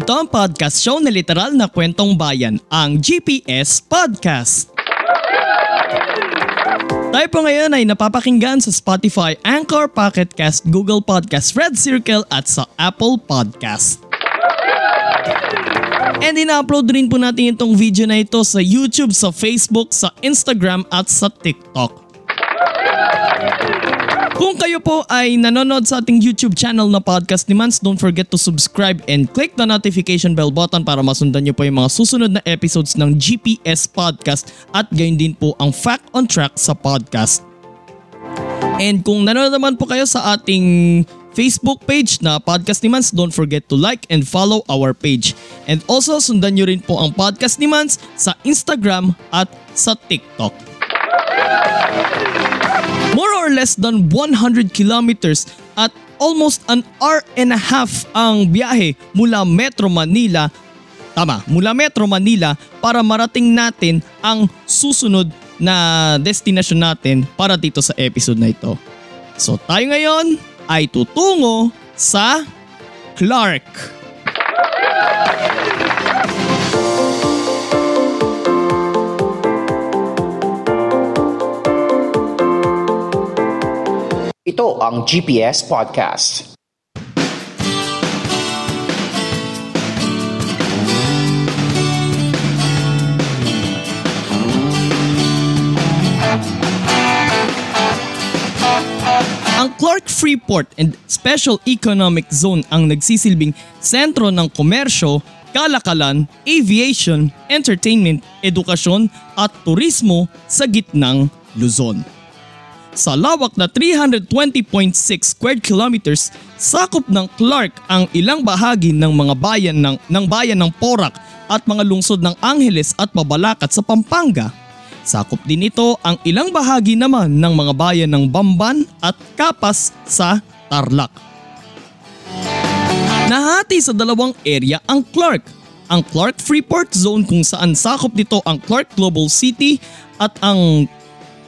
Ito ang podcast show na literal na kwentong bayan, ang GPS Podcast. Tayo po ngayon ay napapakinggan sa Spotify, Anchor, Pocket Cast, Google Podcast, Red Circle at sa Apple Podcast. And ina-upload rin po natin itong video na ito sa YouTube, sa Facebook, sa Instagram at sa TikTok. Kung kayo po ay nanonood sa ating YouTube channel na Podcast ni Mans, don't forget to subscribe and click the notification bell button para masundan nyo po yung mga susunod na episodes ng GPS Podcast at gayon din po ang Fact on Track sa podcast. And kung nanonood naman po kayo sa ating Facebook page na Podcast ni Mans, don't forget to like and follow our page. And also sundan nyo rin po ang Podcast ni Mans sa Instagram at sa TikTok. Less than 100 kilometers at almost an hour and a half ang biyahe mula Metro Manila Tama, mula Metro Manila para marating natin ang susunod na destination natin para dito sa episode na ito. So tayo ngayon ay tutungo sa Clark. Ito ang GPS Podcast. Ang Clark Freeport and Special Economic Zone ang nagsisilbing sentro ng komersyo, kalakalan, aviation, entertainment, edukasyon at turismo sa gitnang Luzon. Sa lawak na 320.6 square kilometers, sakop ng Clark ang ilang bahagi ng mga bayan ng, ng bayan ng Porac at mga lungsod ng Angeles at Mabalacat sa Pampanga. Sakop din ito ang ilang bahagi naman ng mga bayan ng Bamban at Kapas sa Tarlac. Nahati sa dalawang area ang Clark. Ang Clark Freeport Zone kung saan sakop nito ang Clark Global City at ang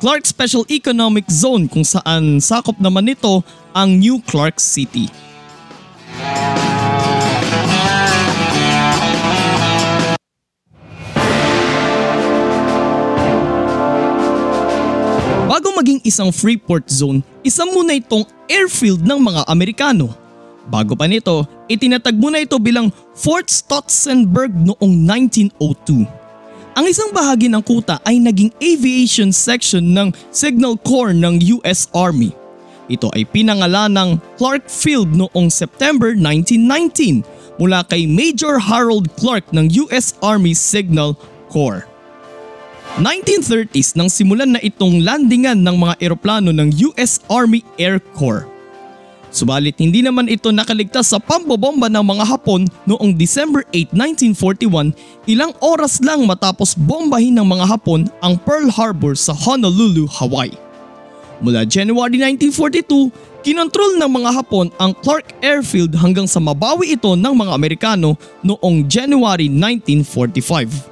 Clark Special Economic Zone kung saan sakop naman nito ang New Clark City. Bago maging isang Freeport Zone, isa muna itong airfield ng mga Amerikano. Bago pa nito, itinatag muna ito bilang Fort Stotzenberg noong 1902. Ang isang bahagi ng kuta ay naging aviation section ng Signal Corps ng US Army. Ito ay pinangalan ng Clark Field noong September 1919 mula kay Major Harold Clark ng US Army Signal Corps. 1930s nang simulan na itong landingan ng mga eroplano ng US Army Air Corps. Subalit hindi naman ito nakaligtas sa pambobomba ng mga Hapon noong December 8, 1941 ilang oras lang matapos bombahin ng mga Hapon ang Pearl Harbor sa Honolulu, Hawaii. Mula January 1942, kinontrol ng mga Hapon ang Clark Airfield hanggang sa mabawi ito ng mga Amerikano noong January 1945.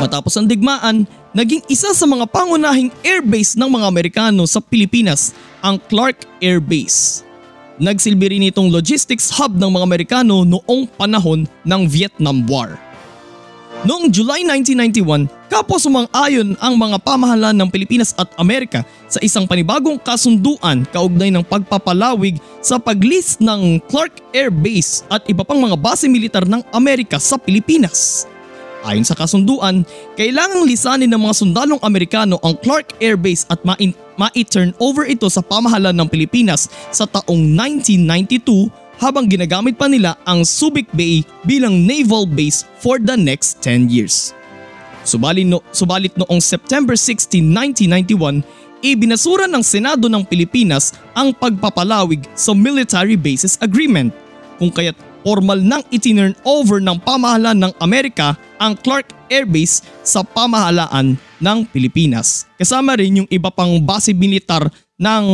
Matapos ang digmaan, naging isa sa mga pangunahing airbase ng mga Amerikano sa Pilipinas ang Clark Air Base. Nagsilbi rin itong logistics hub ng mga Amerikano noong panahon ng Vietnam War. Noong July 1991, kapos sumang-ayon ang mga pamahalaan ng Pilipinas at Amerika sa isang panibagong kasunduan kaugnay ng pagpapalawig sa pag-list ng Clark Air Base at iba pang mga base militar ng Amerika sa Pilipinas. Ayon sa kasunduan, kailangang lisanin ng mga sundalong Amerikano ang Clark Air Base at ma-turn over ito sa pamahalaan ng Pilipinas sa taong 1992 habang ginagamit pa nila ang Subic Bay bilang naval base for the next 10 years. Subalit, no, subalit noong September 16, 1991, ibinasura ng Senado ng Pilipinas ang pagpapalawig sa Military Bases Agreement kung kaya't formal nang itinurn over ng pamahalaan ng Amerika ang Clark Air Base sa pamahalaan ng Pilipinas. Kasama rin yung iba pang base militar ng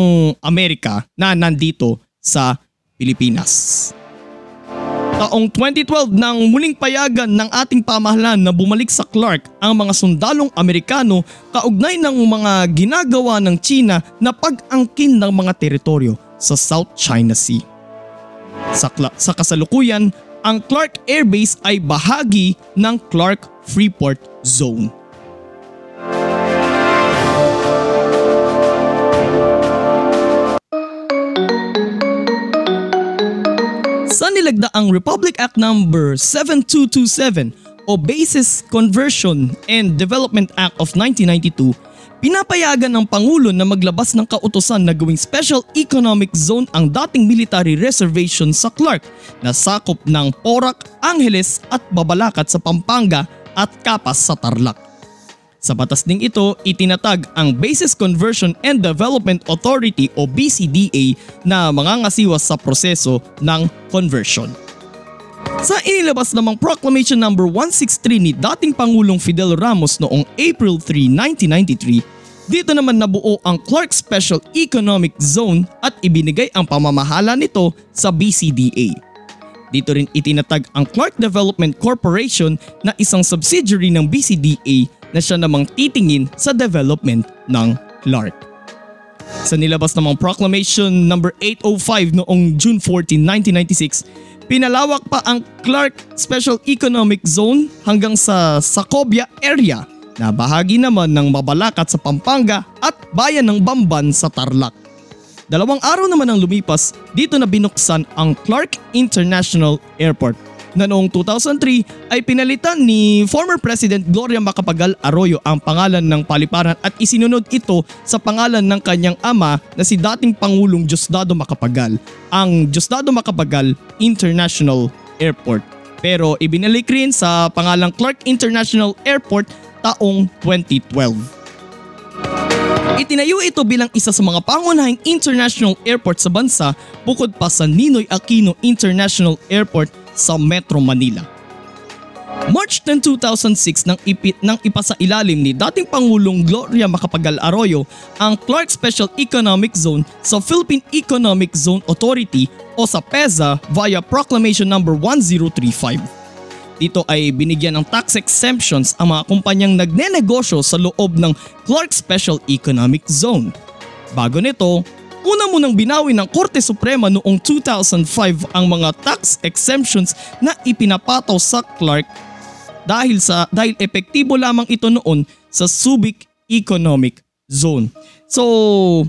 Amerika na nandito sa Pilipinas. Taong 2012 nang muling payagan ng ating pamahalaan na bumalik sa Clark ang mga sundalong Amerikano kaugnay ng mga ginagawa ng China na pag-angkin ng mga teritoryo sa South China Sea. Sa, sa kasalukuyan, ang Clark Air Base ay bahagi ng Clark Freeport Zone. Sa nilagdaang Republic Act No. 7227 o Basis Conversion and Development Act of 1992, pinapayagan ng Pangulo na maglabas ng kautosan na gawing Special Economic Zone ang dating military reservation sa Clark na sakop ng Porac, Angeles at Babalacat sa Pampanga at Kapas sa Tarlac. Sa batas ding ito, itinatag ang Basis Conversion and Development Authority o BCDA na mangangasiwas sa proseso ng conversion. Sa inilabas namang Proclamation No. 163 ni dating Pangulong Fidel Ramos noong April 3, 1993, dito naman nabuo ang Clark Special Economic Zone at ibinigay ang pamamahala nito sa BCDA. Dito rin itinatag ang Clark Development Corporation na isang subsidiary ng BCDA na siya namang titingin sa development ng Clark. Sa nilabas namang Proclamation No. 805 noong June 14, 1996, pinalawak pa ang Clark Special Economic Zone hanggang sa Sacobia area na bahagi naman ng Mabalacat sa Pampanga at bayan ng Bamban sa Tarlac. Dalawang araw naman ang lumipas, dito na binuksan ang Clark International Airport na noong 2003 ay pinalitan ni former President Gloria Macapagal Arroyo ang pangalan ng paliparan at isinunod ito sa pangalan ng kanyang ama na si dating Pangulong Diosdado Macapagal, ang Diosdado Macapagal International Airport. Pero ibinalik rin sa pangalang Clark International Airport taong 2012. Itinayo ito bilang isa sa mga pangunahing international airport sa bansa bukod pa sa Ninoy Aquino International Airport sa Metro Manila. March 10, 2006 nang ipit nang ipasailalim ni dating Pangulong Gloria Macapagal Arroyo ang Clark Special Economic Zone sa Philippine Economic Zone Authority o sa PEZA via Proclamation No. 1035. Dito ay binigyan ng tax exemptions ang mga kumpanyang nagnenegosyo sa loob ng Clark Special Economic Zone. Bago nito, una munang binawi ng Korte Suprema noong 2005 ang mga tax exemptions na ipinapataw sa Clark dahil sa dahil epektibo lamang ito noon sa Subic Economic Zone. So,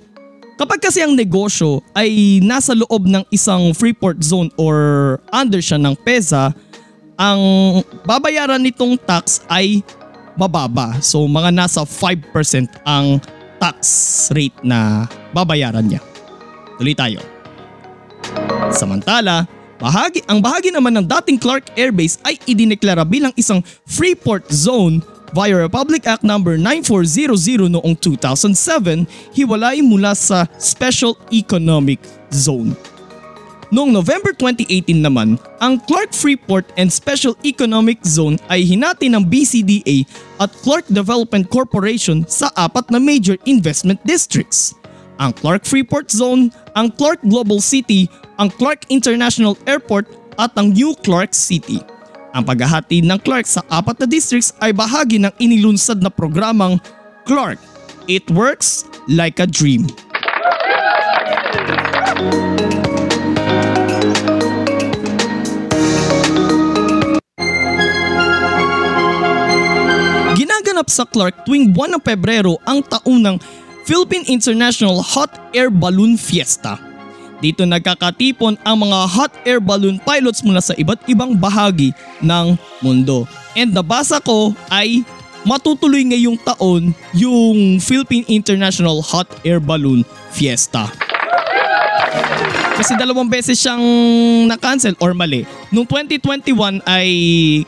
kapag kasi ang negosyo ay nasa loob ng isang Freeport Zone or under siya ng PEZA, ang babayaran nitong tax ay mababa. So mga nasa 5% ang tax rate na babayaran niya. Tuloy tayo. Samantala, bahagi, ang bahagi naman ng dating Clark Air Base ay idineklara bilang isang Freeport Zone via Republic Act No. 9400 noong 2007, hiwalay mula sa Special Economic Zone. Noong November 2018 naman, ang Clark Freeport and Special Economic Zone ay hinati ng BCDA at Clark Development Corporation sa apat na major investment districts. Ang Clark Freeport Zone, ang Clark Global City, ang Clark International Airport at ang New Clark City. Ang paghahati ng Clark sa apat na districts ay bahagi ng inilunsad na programang Clark. It works like a dream. Ginaganap sa Clark tuwing buwan ng Pebrero ang taunang Philippine International Hot Air Balloon Fiesta. Dito nagkakatipon ang mga hot air balloon pilots mula sa iba't ibang bahagi ng mundo. And nabasa ko ay matutuloy ngayong taon yung Philippine International Hot Air Balloon Fiesta. Kasi dalawang beses siyang na-cancel or mali. Noong 2021 ay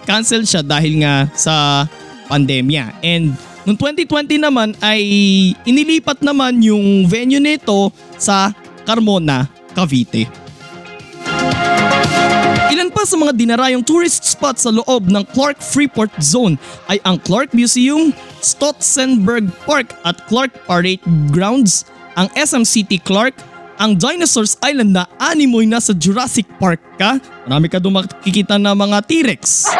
cancel siya dahil nga sa pandemya. And noong 2020 naman ay inilipat naman yung venue nito sa Carmona, Cavite. Ilan pa sa mga dinarayong tourist spot sa loob ng Clark Freeport Zone ay ang Clark Museum, Stotzenberg Park at Clark Parade Grounds, ang SM City Clark, ang Dinosaurs Island na animoy na sa Jurassic Park ka. Marami ka doon makikita na mga T-Rex.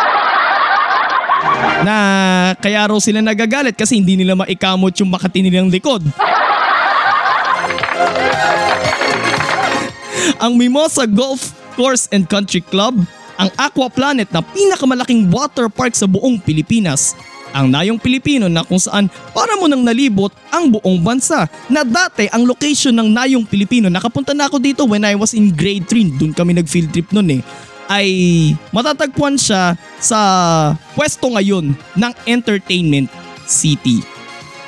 Na kaya raw sila nagagalit kasi hindi nila maikamot yung makati nilang likod. ang Mimosa Golf Course and Country Club, ang Aqua Planet na pinakamalaking water park sa buong Pilipinas, ang Nayong Pilipino na kung saan para mo nang nalibot ang buong bansa na dati ang location ng Nayong Pilipino. Nakapunta na ako dito when I was in grade 3 doon kami nag field trip noon eh ay matatagpuan siya sa pwesto ngayon ng Entertainment City.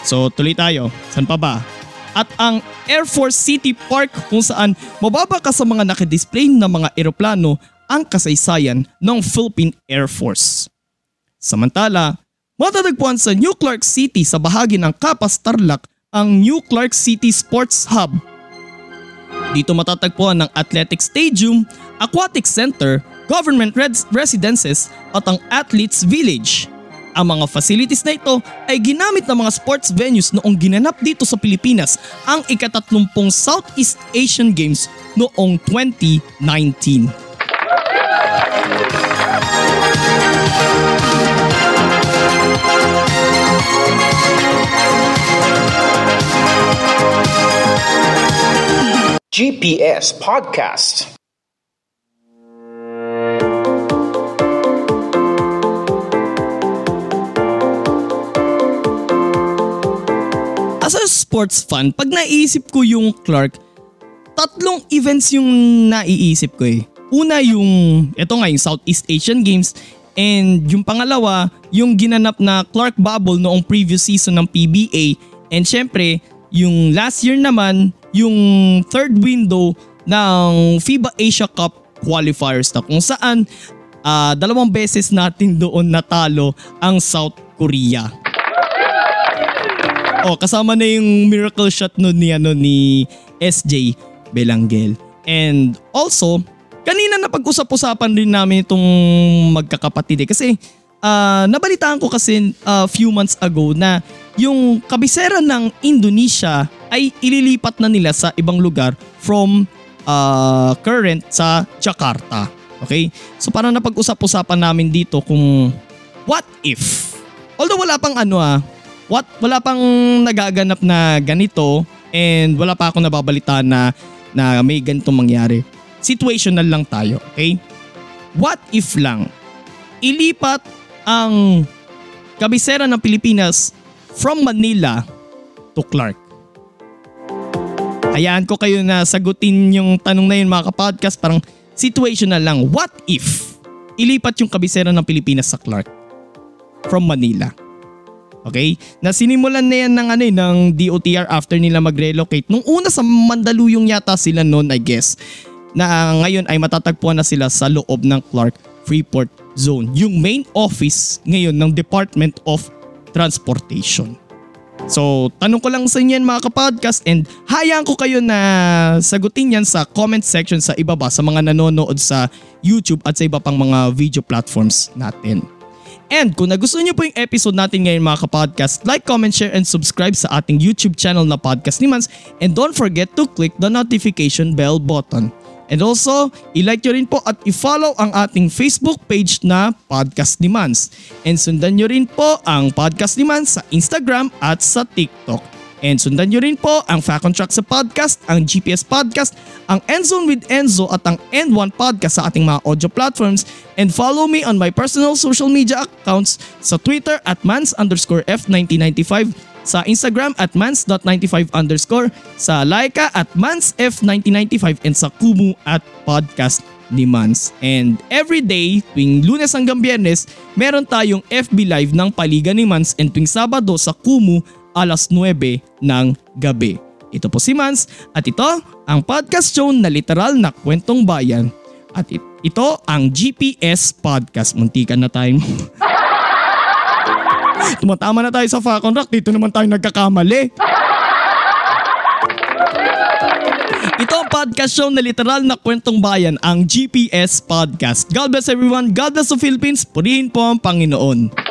So tuloy tayo, saan pa ba? At ang Air Force City Park kung saan mababa ka sa mga nakadisplay na mga eroplano ang kasaysayan ng Philippine Air Force. Samantala, Matatagpuan sa New Clark City sa bahagi ng Kapas Tarlac ang New Clark City Sports Hub. Dito matatagpuan ang Athletic Stadium, Aquatic Center, Government res- Residences at ang Athletes Village. Ang mga facilities na ito ay ginamit ng mga sports venues noong ginanap dito sa Pilipinas ang ikatatlumpong Southeast Asian Games noong 2019. GPS Podcast. As a sports fan, pag naisip ko yung Clark, tatlong events yung naiisip ko eh. Una yung, eto nga yung Southeast Asian Games and yung pangalawa, yung ginanap na Clark Bubble noong previous season ng PBA and syempre, yung last year naman, yung third window ng FIBA Asia Cup qualifiers na kung saan ah, dalawang beses natin doon natalo ang South Korea. Oh, kasama na yung miracle shot nun ni ano ni SJ Belangel. And also, kanina na pag-usap-usapan rin namin itong magkakapatid eh. Kasi ah, nabalitaan ko kasi a few months ago na yung kabisera ng Indonesia ay ililipat na nila sa ibang lugar from ah, current sa Jakarta. Okay? So parang napag-usap-usapan namin dito kung what if? Although wala pang ano ah, what wala pang nagaganap na ganito and wala pa ako nababalitaan na na may ganitong mangyari. Situational lang tayo, okay? What if lang ilipat ang kabisera ng Pilipinas from Manila to Clark? Hayaan ko kayo na sagutin yung tanong na yun mga kapodcast. Parang situational lang. What if ilipat yung kabisera ng Pilipinas sa Clark from Manila? Okay? Na sinimulan na yan ng, ano, eh, ng DOTR after nila mag-relocate. Nung una sa Mandaluyong yata sila noon, I guess, na ngayon ay matatagpuan na sila sa loob ng Clark Freeport Zone. Yung main office ngayon ng Department of Transportation. So, tanong ko lang sa inyo yan mga kapodcast and hayaan ko kayo na sagutin yan sa comment section sa ibaba sa mga nanonood sa YouTube at sa iba pang mga video platforms natin. And kung nagustuhan niyo po yung episode natin ngayon mga kapodcast, like, comment, share, and subscribe sa ating YouTube channel na Podcast ni Mans and don't forget to click the notification bell button. And also, i-like nyo rin po at i-follow ang ating Facebook page na Podcast ni Mans. And sundan nyo rin po ang Podcast ni Mans sa Instagram at sa TikTok. And sundan nyo rin po ang Fact on Track sa podcast, ang GPS podcast, ang Endzone with Enzo at ang End1 podcast sa ating mga audio platforms. And follow me on my personal social media accounts sa Twitter at mans underscore F1995, sa Instagram at mans.95 underscore, sa Laika at mansf1995 and sa Kumu at podcast ni Mans. And every day, tuwing lunes hanggang biyernes, meron tayong FB Live ng Paligan ni Mans and tuwing Sabado sa Kumu alas 9 ng gabi. Ito po si Mans at ito ang podcast show na literal na kwentong bayan. At it- ito ang GPS Podcast. Muntikan na tayo. Tumatama na tayo sa Falcon Rock. Dito naman tayo nagkakamali. Ito ang podcast show na literal na kwentong bayan, ang GPS Podcast. God bless everyone, God bless the Philippines, purihin po ang Panginoon.